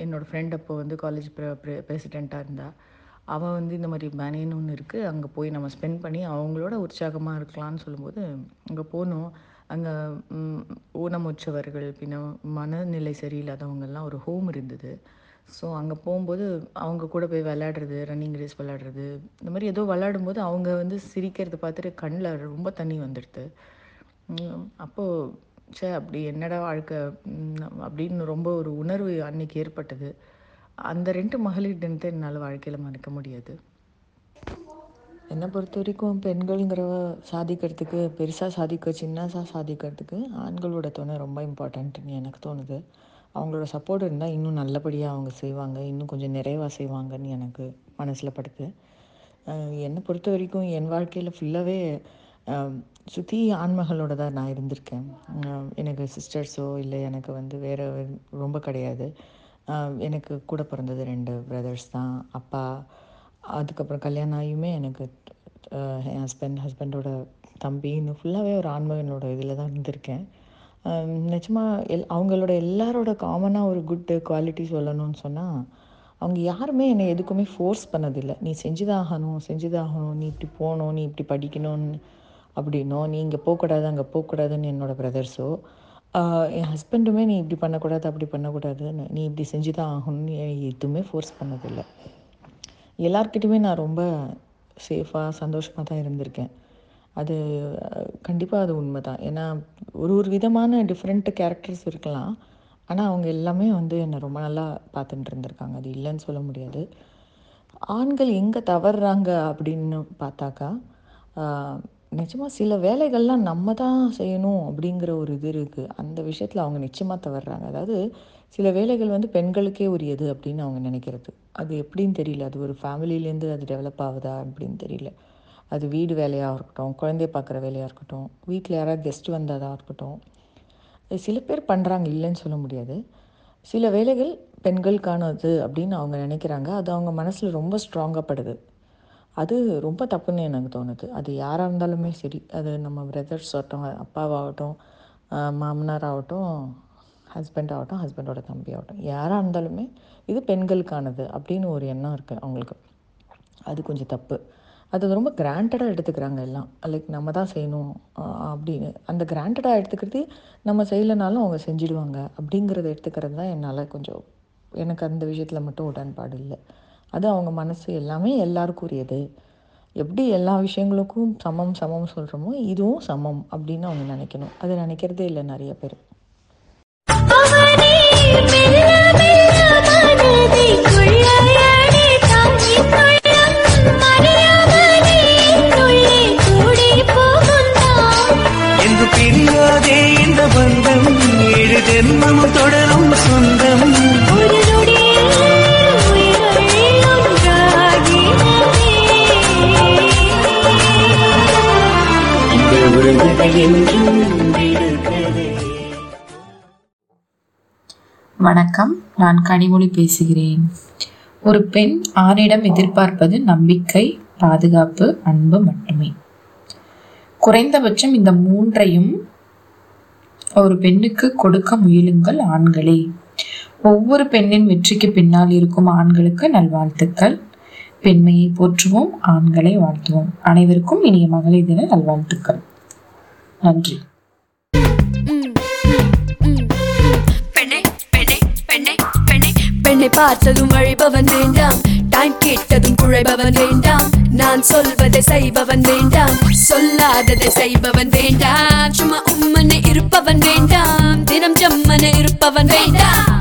என்னோடய ஃப்ரெண்ட் அப்போ வந்து காலேஜ் பிரசிடெண்ட்டாக இருந்தா. அவன் வந்து இந்த மாதிரி பேனியன் ஒன்று இருக்குது அங்கே போய் நம்ம ஸ்பெண்ட் பண்ணி அவங்களோட உற்சாகமாக இருக்கலாம்னு சொல்லும்போது அங்கே போனோம். அங்கே ஊனமுற்றவர்கள் பின்ன மனநிலை சரியில்லாதவங்கெல்லாம் ஒரு ஹோம் இருந்தது. ஸோ அங்கே போகும்போது அவங்க கூட போய் விளையாடுறது ரன்னிங் ரேஸ் விளையாடுறது இந்த மாதிரி ஏதோ விளையாடும்போது அவங்க வந்து சிரிக்கிறது பார்த்துட்டு கண்ணில் ரொம்ப தண்ணி வந்துடுது. அப்போது ச்சே அப்படி என்னடா வாழ்க்கை? அப்படின்னு ரொம்ப ஒரு உணர்வு அன்னைக்கு ஏற்பட்டது. அந்த ரெண்டு மகளிர் தினத்தை என்னால் வாழ்க்கையில் மறக்க முடியாது. என்னை பொறுத்த வரைக்கும் பெண்கள்ங்கிறவ சாதிக்கிறதுக்கு பெருசாக சாதிக்க சின்னதாக சாதிக்கிறதுக்கு ஆண்களோட துணை ரொம்ப இம்பார்ட்டன்ட்னு எனக்கு தோணுது. அவங்களோட சப்போர்ட் இருந்தால் இன்னும் நல்லபடியாக அவங்க செய்வாங்க. இன்னும் கொஞ்சம் நிறைவாக செய்வாங்கன்னு எனக்கு மனசில் படுது. என்னை பொறுத்த வரைக்கும் என் வாழ்க்கையில் ஃபுல்லாகவே சுற்றி ஆண்மகளோட தான் நான் இருந்திருக்கேன். எனக்கு சிஸ்டர்ஸோ இல்லை எனக்கு வந்து வேறு ரொம்ப கிடையாது. எனக்கு கூட பிறந்தது ரெண்டு பிரதர்ஸ் தான். அப்பா அதுக்கப்புறம் கல்யாணம் ஆகியுமே எனக்கு என் ஹஸ்பண்ட் ஹஸ்பண்டோட தம்பி இன்னும் ஃபுல்லாகவே ஒரு ஆண்மகனோட இதில் தான் இருந்திருக்கேன். நிஜமாக எல் அவங்களோட எல்லாரோட காமனாக ஒரு குட் குவாலிட்டி சொல்லணும்னு சொன்னால் அவங்க யாருமே என்னை எதுக்குமே ஃபோர்ஸ் பண்ணதில்லை. நீ செஞ்சுதான் ஆகணும் செஞ்சுதான் ஆகணும் நீ இப்படி போகணும் நீ இப்படி படிக்கணும்னு அப்படின்னோ நீ இங்கே போகக்கூடாது அங்கே போகக்கூடாதுன்னு என்னோடய பிரதர்ஸோ என் ஹஸ்பண்டுமே நீ இப்படி பண்ணக்கூடாது அப்படி பண்ணக்கூடாதுன்னு நீ இப்படி செஞ்சு தான் ஆகணும்னு எதுவுமே ஃபோர்ஸ் பண்ணதில்லை. எல்லார்கிட்டயுமே நான் ரொம்ப சேஃபாக சந்தோஷமாக தான் இருந்திருக்கேன். அது கண்டிப்பாக அது உண்மை தான் ஏன்னா ஒரு ஒரு விதமான டிஃப்ரெண்ட் கேரக்டர்ஸ் இருக்கலாம். ஆனால் அவங்க எல்லாமே வந்து என்னை ரொம்ப நல்லா பார்த்துட்டு இருந்திருக்காங்க அது இல்லைன்னு சொல்ல முடியாது. ஆண்கள் எங்கே தவறுறாங்க அப்படின்னு பார்த்தாக்கா நிஜமாக சில வேலைகள்லாம் நம்ம தான் செய்யணும் அப்படிங்கிற ஒரு இது இருக்குது அந்த விஷயத்தில் அவங்க நிச்சயமாக தவறுறாங்க. அதாவது சில வேலைகள் வந்து பெண்களுக்கே உரியது அப்படின்னு அவங்க நினைக்கிறது. அது எப்படின்னு தெரியல. அது ஒரு ஃபேமிலியிலேருந்து அது டெவலப் ஆகுதா அப்படின்னு தெரியல. அது வீடு வேலையாக இருக்கட்டும் குழந்தைய பார்க்குற வேலையாக இருக்கட்டும் வீட்டில் யாராவது கெஸ்ட் வந்ததாக இருக்கட்டும். சில பேர் பண்ணுறாங்க இல்லைன்னு சொல்ல முடியாது. சில வேலைகள் பெண்களுக்கானது அப்படின்னு அவங்க நினைக்கிறாங்க. அது அவங்க மனசில் ரொம்ப ஸ்ட்ராங்காகப்படுது அது ரொம்ப தப்புன்னு எனக்கு தோணுது. அது யாராக இருந்தாலுமே சரி. அது நம்ம பிரதர்ஸ் ஆகட்டும் அப்பாவாகட்டும் மாமனார் ஆகட்டும் ஹஸ்பண்ட் ஆகட்டும் ஹஸ்பண்டோட தம்பி ஆகட்டும். யாராக இருந்தாலுமே இது பெண்களுக்கானது அப்படின்னு ஒரு எண்ணம் இருக்குது அவங்களுக்கு. அது கொஞ்சம் தப்பு. அது ரொம்ப கிராண்டடாக எடுத்துக்கிறாங்க எல்லாம். லைக் நம்ம தான் செய்யணும் அப்படின்னு. அந்த கிராண்டடாக எடுத்துக்கிறது நம்ம செய்யலைனாலும் அவங்க செஞ்சிடுவாங்க. அப்படிங்கிறத எடுத்துக்கிறது தான் என்னால் கொஞ்சம் எனக்கு அந்த விஷயத்தில் மட்டும் உடன்பாடு இல்லை. அது அவங்க மனசு எல்லாமே எல்லாருக்கும் உரியது எப்படி எல்லா விஷயங்களுக்கும் சமம் சமம் சொல்கிறோமோ இதுவும் சமம் அப்படின்னு அவங்க நினைக்கணும். அது நினைக்கிறதே இல்லை நிறைய பேர்.
என்று
வணக்கம். நான் கனிமொழி பேசுகிறேன். ஒரு பெண் ஆணிடம் எதிர்பார்ப்பது நம்பிக்கை பாதுகாப்பு அன்பு மட்டுமே. குறைந்தபட்சம் இந்த மூன்றையும் ஒரு பெண்ணுக்கு கொடுக்க முயலுங்கள் ஆண்களே. ஒவ்வொரு பெண்ணின் வெற்றிக்கு பின்னால் இருக்கும் ஆண்களுக்கு நல்வாழ்த்துக்கள். பெண்மையை போற்றுவோம் ஆண்களை வாழ்த்துவோம். அனைவருக்கும் இனிய மகளிர் தின நல்வாழ்த்துக்கள். நன்றி.
பெண்ணை பார்த்ததும் அழிபவன் வேண்டாம். டைம் கேட்டதும் குழைபவன் வேண்டாம். நான் சொல்வதை செய்பவன் வேண்டாம். சொல்லாததை செய்பவன் வேண்டாம். சும்மா உம்மனை இருப்பவன் வேண்டாம். தினம் ஜம்மனை இருப்பவன் வேண்டாம்.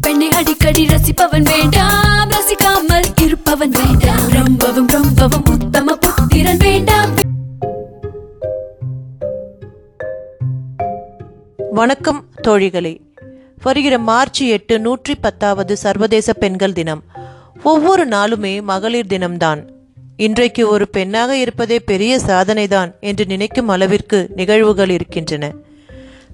பெண்ணை அடிக்கடி ரசிப்பவன் வேண்டாம். ரசிக்காமல் இருப்பவன் வேண்டாம். ரொம்பவும் ரொம்பவும்
வணக்கம் தோழிகளே. வருகிற மார்ச் எட்டு நூற்றி பத்தாவது சர்வதேச பெண்கள் தினம். ஒவ்வொரு நாளுமே மகளிர் தினம்தான். இன்றைக்கு ஒரு பெண்ணாக இருப்பதே பெரிய சாதனைதான் என்று நினைக்கும் அளவிற்கு நிகழ்வுகள் இருக்கின்றன.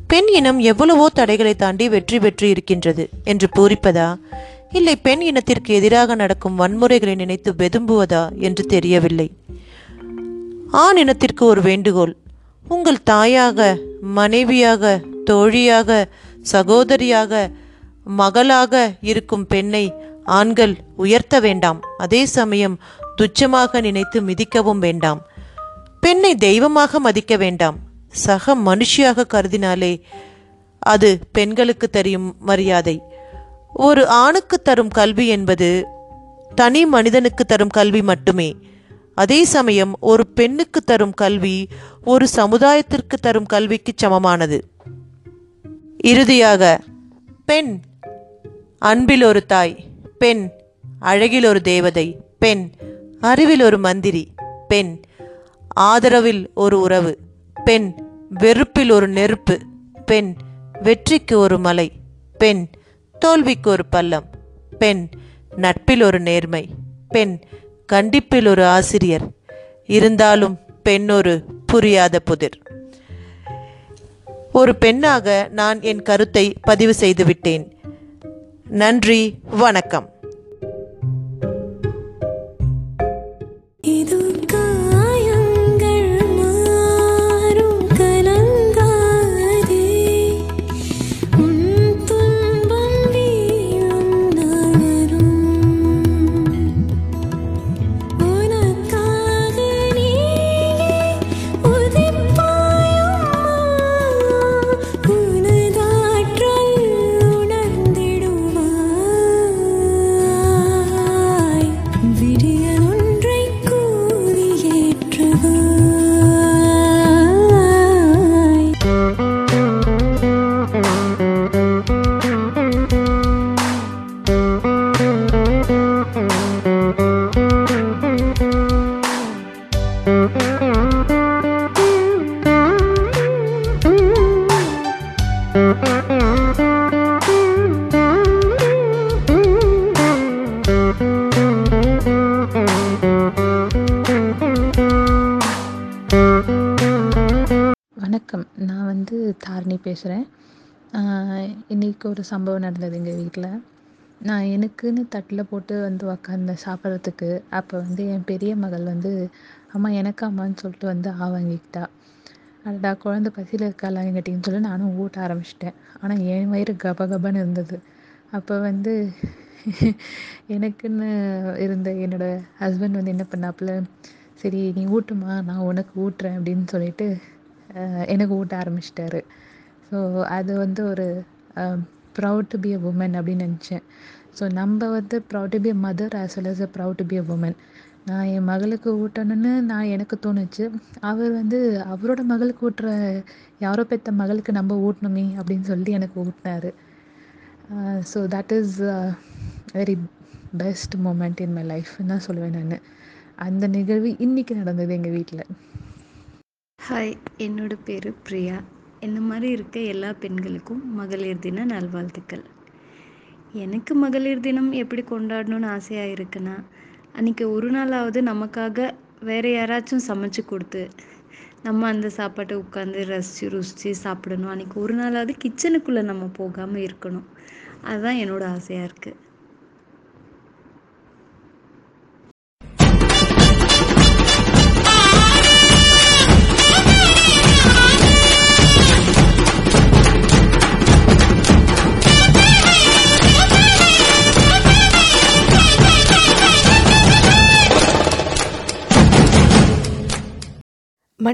பெண் இனம் எவ்வளவோ தடைகளை தாண்டி வெற்றி பெற்று இருக்கின்றது என்று பூரிப்பதா? இல்லை பெண் இனத்திற்கு எதிராக நடக்கும் வன்முறைகளை நினைத்து வெதும்புவதா என்று தெரியவில்லை. ஆண் இனத்திற்கு ஒரு வேண்டுகோள். உங்கள் தாயாக மனைவியாக தோழியாக சகோதரியாக மகளாக இருக்கும் பெண்ணை ஆண்கள் உயர்த்த வேண்டாம். அதே சமயம் துச்சமாக நினைத்து மிதிக்கவும் வேண்டாம். பெண்ணை தெய்வமாக மதிக்க வேண்டாம். சக மனுஷியாக கருதினாலே அது பெண்களுக்கு தெரியும் மரியாதை. ஒரு ஆணுக்கு தரும் கல்வி என்பது தனி மனிதனுக்கு தரும் கல்வி மட்டுமே. அதே சமயம் ஒரு பெண்ணுக்கு தரும் கல்வி ஒரு சமுதாயத்திற்கு தரும் கல்விக்கு சமமானது. இறுதியாக பெண். அன்பில் ஒரு தாய் பெண். அழகில் ஒரு தேவதை பெண்.
அறிவில் ஒரு மந்திரி பெண். ஆதரவில் ஒரு உறவு பெண். வெறுப்பில் ஒரு நெருப்பு பெண். வெற்றிக்கு ஒரு மலை பெண். தோல்விக்கு ஒரு பள்ளம் பெண். நட்பில் ஒரு நேர்மை பெண். கண்டிப்பில் ஒரு ஆசிரியர் இருந்தாலும் பெண் ஒரு புரியாத புதிர். ஒரு பெண்ணாக நான் என் கருத்தை பதிவு செய்துவிட்டேன் நன்றி வணக்கம்.
இன்றைக்கி ஒரு சம்பவம் நடந்தது எங்கள் வீட்டில் நான் எனக்குன்னு தட்டில் போட்டு வந்து உக்காந்தேன் சாப்பிட்றதுக்கு அப்போ வந்து என் பெரிய மகள் வந்து அம்மா எனக்கு அம்மான்னு சொல்லிட்டு வந்து ஆ வாங்கிக்கிட்டா. அடடா குழந்த பசியில் இருக்காளா இருக்காளாங்கட்டின்னு சொல்லி நானும் ஊட்ட ஆரம்பிச்சிட்டேன். ஆனால் என் வயிறு கப கபன்னு இருந்தது. அப்போ வந்து எனக்குன்னு இருந்த என்னோடய ஹஸ்பண்ட் வந்து என்ன பண்ணாப்புல சரி நீ ஊட்டுமா? நான் உனக்கு ஊட்டுறேன் அப்படின்னு சொல்லிட்டு எனக்கு ஊட்ட ஆரம்பிச்சிட்டாரு. ஸோ அது வந்து ஒரு proud to be a woman அப்படின்னு நினச்சேன். ஸோ நம்ம வந்து proud to be a mother as well as a proud to be a woman நான் என் மகளுக்கு ஊட்டணும்னு நான் எனக்கு தோணுச்சு. அவர் வந்து அவரோட மகளுக்கு ஊட்டுற யாரோ பெற்ற மகளுக்கு நம்ம ஊட்டணுமே அப்படின்னு சொல்லி எனக்கு ஊட்டினாரு. So that is very best moment in my லைஃப்னு தான் சொல்லுவேன் நான். அந்த நிகழ்வு இன்றைக்கி நடந்தது எங்கள் வீட்டில்
ஹாய் என்னோடய பேர் பிரியா. இந்த மாதிரி இருக்க எல்லா பெண்களுக்கும் மகளிர் தின நல்வாழ்த்துக்கள். எனக்கு மகளிர் தினம் எப்படி கொண்டாடணும்னு ஆசையாக இருக்குன்னா அன்றைக்கி ஒரு நாளாவது நமக்காக வேறு யாராச்சும் சமைச்சு கொடுத்து நம்ம அந்த சாப்பாட்டை உட்காந்து ரசித்து ருசித்து சாப்பிடணும். அன்றைக்கி ஒரு நாளாவது கிச்சனுக்குள்ளே நம்ம போகாமல் இருக்கணும். அதுதான் என்னோடய ஆசையாக இருக்குது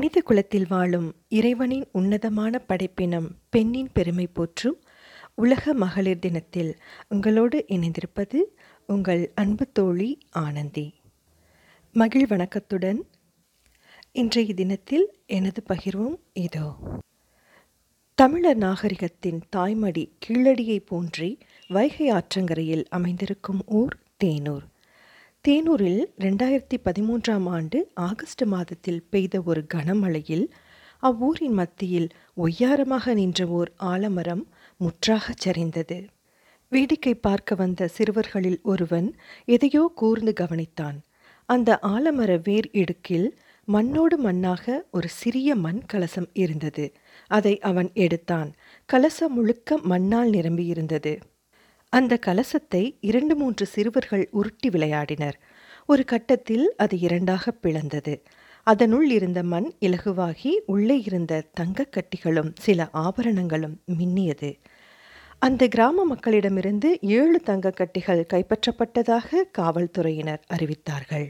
மனித குலத்தில் வாழும் இறைவனின் உன்னதமான படைப்பினம் பெண்ணின் பெருமை போற்றும் உலக மகளிர் தினத்தில் உங்களோடு இணைந்திருப்பது உங்கள் அன்பு தோழி ஆனந்தி. மகிழ் வணக்கத்துடன் இன்றைய தினத்தில் எனது பகிர்வும் இதோ. தமிழர் நாகரிகத்தின் தாய்மடி கீழடியை போன்றி வைகை ஆற்றங்கரையில் அமைந்திருக்கும் ஊர் தேனூர். தேனூரில் ரெண்டாயிரத்தி பதிமூன்றாம் ஆண்டு ஆகஸ்ட் மாதத்தில் பெய்த ஒரு கனமழையில் அவ்வூரின் மத்தியில் ஒய்யாரமாக நின்ற ஓர் ஆலமரம் முற்றாகச் சரிந்தது. வேடிக்கை பார்க்க வந்த சிறுவர்களில் ஒருவன் எதையோ கூர்ந்து கவனித்தான். அந்த ஆலமர வேர் இடுக்கில் மண்ணோடு மண்ணாக ஒரு சிறிய மண் கலசம் இருந்தது. அதை அவன் எடுத்தான். கலசம் முழுக்க மண்ணால் நிரம்பியிருந்தது. அந்த கலசத்தை இரண்டு மூன்று சிறுவர்கள் உருட்டி விளையாடினர். ஒரு கட்டத்தில் அது இரண்டாக பிளந்தது. அதனுள் இருந்த மண் இலகுவாகி உள்ளே இருந்த தங்கக் கட்டிகளும் சில ஆபரணங்களும் மின்னியது. அந்த கிராம மக்களிடமிருந்து ஏழு தங்கக்கட்டிகள் கைப்பற்றப்பட்டதாக காவல்துறையினர் அறிவித்தார்கள்.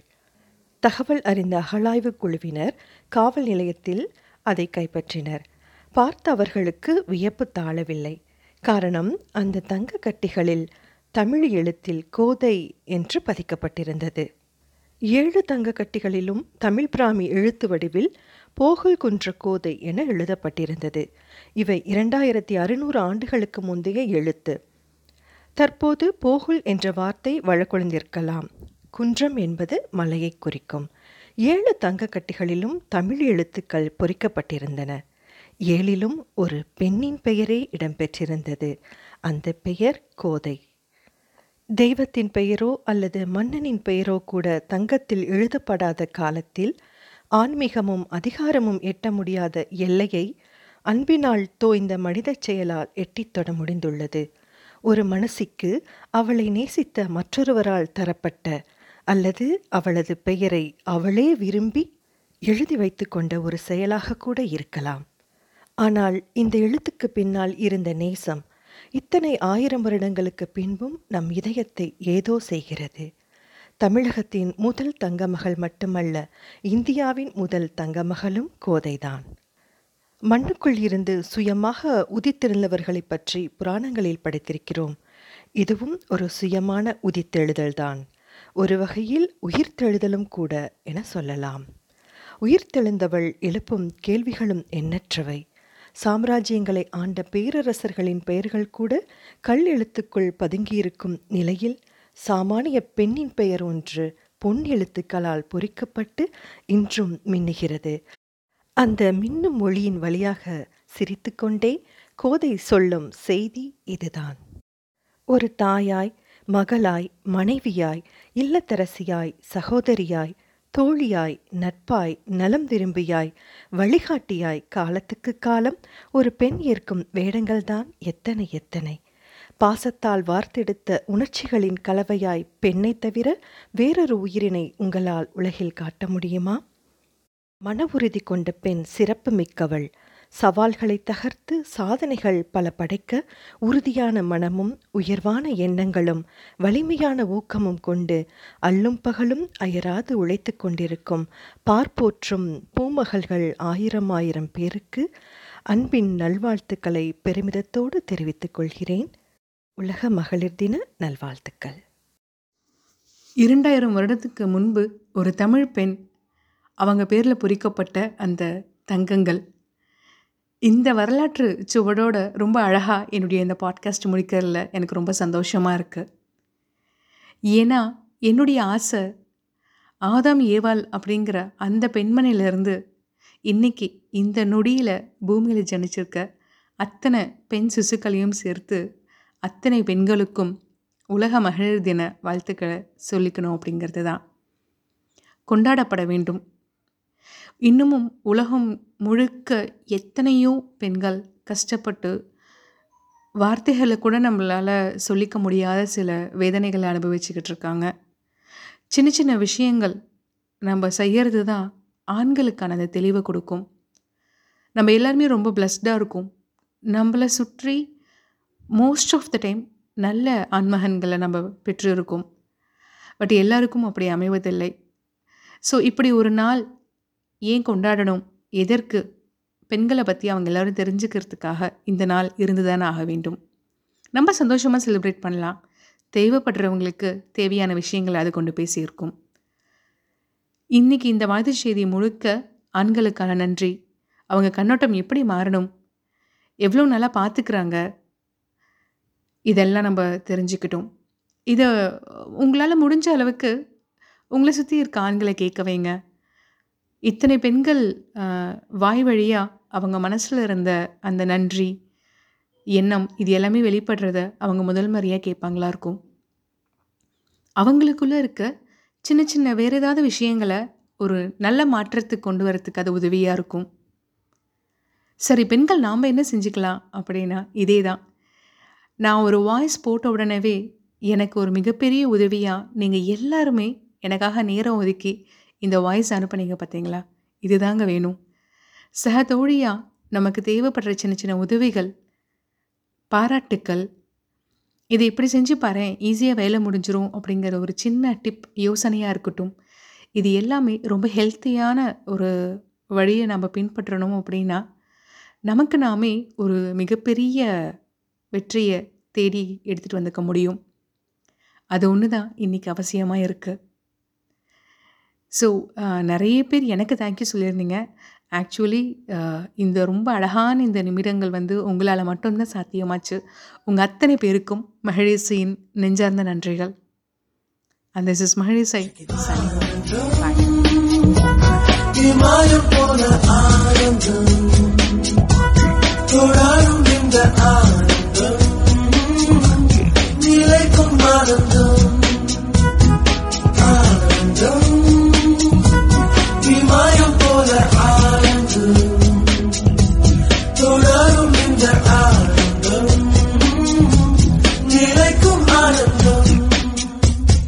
தகவல் அறிந்த அகழாய்வு குழுவினர் காவல் நிலையத்தில் அதை கைப்பற்றினர். பார்த்த அவர்களுக்கு வியப்பு தாழவில்லை. காரணம் அந்த தங்க கட்டிகளில் தமிழ் எழுத்தில் கோதை என்று பதிக்கப்பட்டிருந்தது. ஏழு தங்க கட்டிகளிலும் தமிழ் பிராமி எழுத்து வடிவில் போகல் குன்ற கோதை என எழுதப்பட்டிருந்தது. இவை இரண்டாயிரத்தி அறுநூறு ஆண்டுகளுக்கு முந்தைய எழுத்து. தற்போது போகுல் என்ற வார்த்தை வழக்கொழிந்திருக்கலாம். குன்றம் என்பது மலையை குறிக்கும். ஏழு தங்க கட்டிகளிலும் தமிழ் எழுத்துக்கள் பொறிக்கப்பட்டிருந்தன. ஏழிலும் ஒரு பெண்ணின் பெயரே இடம்பெற்றிருந்தது. அந்த பெயர் கோதை. தெய்வத்தின் பெயரோ அல்லது மன்னனின் பெயரோ கூட தங்கத்தில் எழுதப்படாத காலத்தில் ஆன்மீகமும் அதிகாரமும் எட்ட முடியாத எல்லையை அன்பினால் தோய்ந்த மனிதச் செயலால் எட்டித் தொட முடிந்துள்ளது. ஒரு மனசிக்கு அவளை நேசித்த மற்றொருவரால் தரப்பட்ட அல்லது அவளது பெயரை அவளே விரும்பி எழுதி வைத்து கொண்ட ஒரு செயலாக கூட இருக்கலாம். ஆனால் இந்த எழுத்துக்கு பின்னால் இருந்த நேசம் இத்தனை ஆயிரம் வருடங்களுக்கு பின்பும் நம் இதயத்தை ஏதோ செய்கிறது. தமிழகத்தின் முதல் தங்கமகள் மட்டுமல்ல இந்தியாவின் முதல் தங்கமகளும் கோதைதான். மண்ணுக்குள் இருந்து சுயமாக உதித்தெழுந்தவர்களைப் பற்றி புராணங்களில் படித்திருக்கிறோம். இதுவும் ஒரு சுயமான உதித்தெழுதல்தான். ஒரு வகையில் உயிர்த்தெழுதலும் கூட என சொல்லலாம். உயிர்த்தெழுந்தவள் எழுப்பும் கேள்விகளும் எண்ணற்றவை. சாம்ராஜ்யங்களை ஆண்ட பேரரசர்களின் பெயர்கள் கூட கல் எழுத்துக்குள் பதுங்கியிருக்கும் நிலையில் சாமானிய பெண்ணின் பெயர் ஒன்று பொன் எழுத்துக்களால் பொறிக்கப்பட்டு இன்றும் மின்னுகிறது. அந்த மின்னும் மொழியின் வழியாக சிரித்துக்கொண்டே கோதை சொல்லும் செய்தி இதுதான். ஒரு தாயாய் மகளாய் மனைவியாய் இல்லத்தரசியாய் சகோதரியாய் தோழியாய் நட்பாய் நலம் விரும்பியாய் வழிகாட்டியாய் காலத்துக்கு காலம் ஒரு பெண் ஏற்கும் வேடங்கள்தான் எத்தனை எத்தனை. பாசத்தால் வார்த்தெடுத்த உணர்ச்சிகளின் கலவையாய் பெண்ணை தவிர வேறொரு உயிரினை உங்களால் உலகில் காட்ட முடியுமா? மன உறுதி கொண்ட பெண் சிறப்பு மிக்கவள் சவால்களை தகர்த்து சாதனைகள் பல படைக்க உறுதியான மனமும் உயர்வான எண்ணங்களும் வலிமையான ஊக்கமும் கொண்டு அல்லும் பகலும் அயராது உழைத்து கொண்டிருக்கும் பார்ப்போற்றும் பூமகள்கள் ஆயிரம் ஆயிரம் பேருக்கு அன்பின் நல்வாழ்த்துக்களை பெருமிதத்தோடு தெரிவித்துக் கொள்கிறேன். உலக மகளிர் தின நல்வாழ்த்துக்கள்.
இரண்டாயிரம் வருடத்துக்கு முன்பு ஒரு தமிழ் பெண் அவங்க பேரில் பொறிக்கப்பட்ட அந்த தங்கங்கள். இந்த வரலாற்று சுவடோட ரொம்ப அழகாக என்னுடைய இந்த பாட்காஸ்ட் முடிக்கிறதுல எனக்கு ரொம்ப சந்தோஷமாக இருக்குது ஏன்னா என்னுடைய ஆசை ஆதாம் ஏவாள் அப்படிங்கிற அந்த பெண்மணிலேருந்து இன்னைக்கு இந்த நொடியில் பூமியில் ஜனிச்சிருக்க அத்தனை பெண் சிசுக்களையும் சேர்த்து அத்தனை பெண்களுக்கும் உலக மகளிர் தின வாழ்த்துக்களை சொல்லிக்கணும் அப்படிங்கிறது தான். கொண்டாடப்பட வேண்டும். இன்னமும் உலகம் முழுக்க எத்தனையோ பெண்கள் கஷ்டப்பட்டு வார்த்தைகளை கூட நம்மளால் சொல்லிக்க முடியாத சில வேதனைகளை அனுபவிச்சுக்கிட்டு இருக்காங்க. சின்ன சின்ன விஷயங்கள் நம்ம செய்கிறது தான் ஆண்களுக்கான அந்த தெளிவை கொடுக்கும். நம்ம எல்லாருமே ரொம்ப பிளஸ்டாக இருக்கும். நம்மளை சுற்றி மோஸ்ட் ஆஃப் த டைம் நல்ல ஆண்மகன்களை நம்ம பெற்றிருக்கோம். பட் எல்லாருக்கும் அப்படி அமைவதில்லை. ஸோ இப்படி ஒரு நாள் ஏன் கொண்டாடணும்? எதற்கு? பெண்களை பற்றி அவங்க எல்லோரும் தெரிஞ்சுக்கிறதுக்காக இந்த நாள் இருந்து தானே ஆக வேண்டும். நம்ம சந்தோஷமாக செலிப்ரேட் பண்ணலாம். தேவைப்படுறவங்களுக்கு தேவையான விஷயங்களை அது கொண்டு போய் சேர்க்கும். இன்றைக்கி இந்த வாழ்த்து செய்தி முழுக்க ஆண்களுக்கான நன்றி. அவங்க கண்ணோட்டம் எப்படி மாறணும்? எவ்வளோ நல்லா பார்த்துக்கிறாங்க இதெல்லாம் நம்ம தெரிஞ்சுக்கிட்டோம். இதை உங்களால் முடிஞ்ச அளவுக்கு உங்களை சுற்றி இருக்க ஆண்களை கேட்க வைங்க. இத்தனை பெண்கள் வாய் வழியாக அவங்க மனசில் இருந்த அந்த நன்றி எண்ணம் இது எல்லாமே வெளிப்படுறத அவங்க முதல் முறையாக கேட்பாங்களா இருக்கும். அவங்களுக்குள்ளே இருக்க சின்ன சின்ன வேறு ஏதாவது விஷயங்களை ஒரு நல்ல மாற்றத்துக்கு கொண்டு வரத்துக்கு அது உதவியாக இருக்கும். சரி பெண்கள் நாம் என்ன செஞ்சுக்கலாம் அப்படின்னா இதே தான் நான் ஒரு வாய்ஸ் போட்ட உடனே எனக்கு ஒரு மிகப்பெரிய உதவியாக நீங்கள் எல்லாருமே எனக்காக நேரம் ஒதுக்கி இந்த வாய்ஸ் அனுப்புனீங்க பார்த்தீங்களா? இதுதாங்க வேணும். சக தோழியாக நமக்கு தேவைப்படுற சின்ன சின்ன உதவிகள் பாராட்டுக்கள் இதை இப்படி செஞ்சு பாரு ஈஸியாக வேலை முடிஞ்சிரும் அப்படிங்கிற ஒரு சின்ன டிப் யோசனையாக இருக்கட்டும். இது எல்லாமே ரொம்ப ஹெல்த்தியான ஒரு வழியை நம்ம பின்பற்றணும் அப்படின்னா நமக்கு நாமே ஒரு மிகப்பெரிய வெற்றியை தேடி எடுத்துகிட்டு வந்துக்க முடியும். அது ஒன்று தான் இன்றைக்கி அவசியமாக இருக்குது ஸோ நிறைய பேர் எனக்கு தேங்க்யூ சொல்லியிருந்தீங்க. ஆக்சுவலி இந்த ரொம்ப அழகான இந்த நிமிடங்கள் வந்து உங்களால் மட்டும்தான் சாத்தியமாச்சு. உங்கள் அத்தனை பேருக்கும் மகிழிசையின் நெஞ்சார்ந்த நன்றிகள். அந்த திஸ் இஸ் Maharisai
தொடரும் இந்த ஆனந்தம் நிலைக்கும் ஆனந்தம்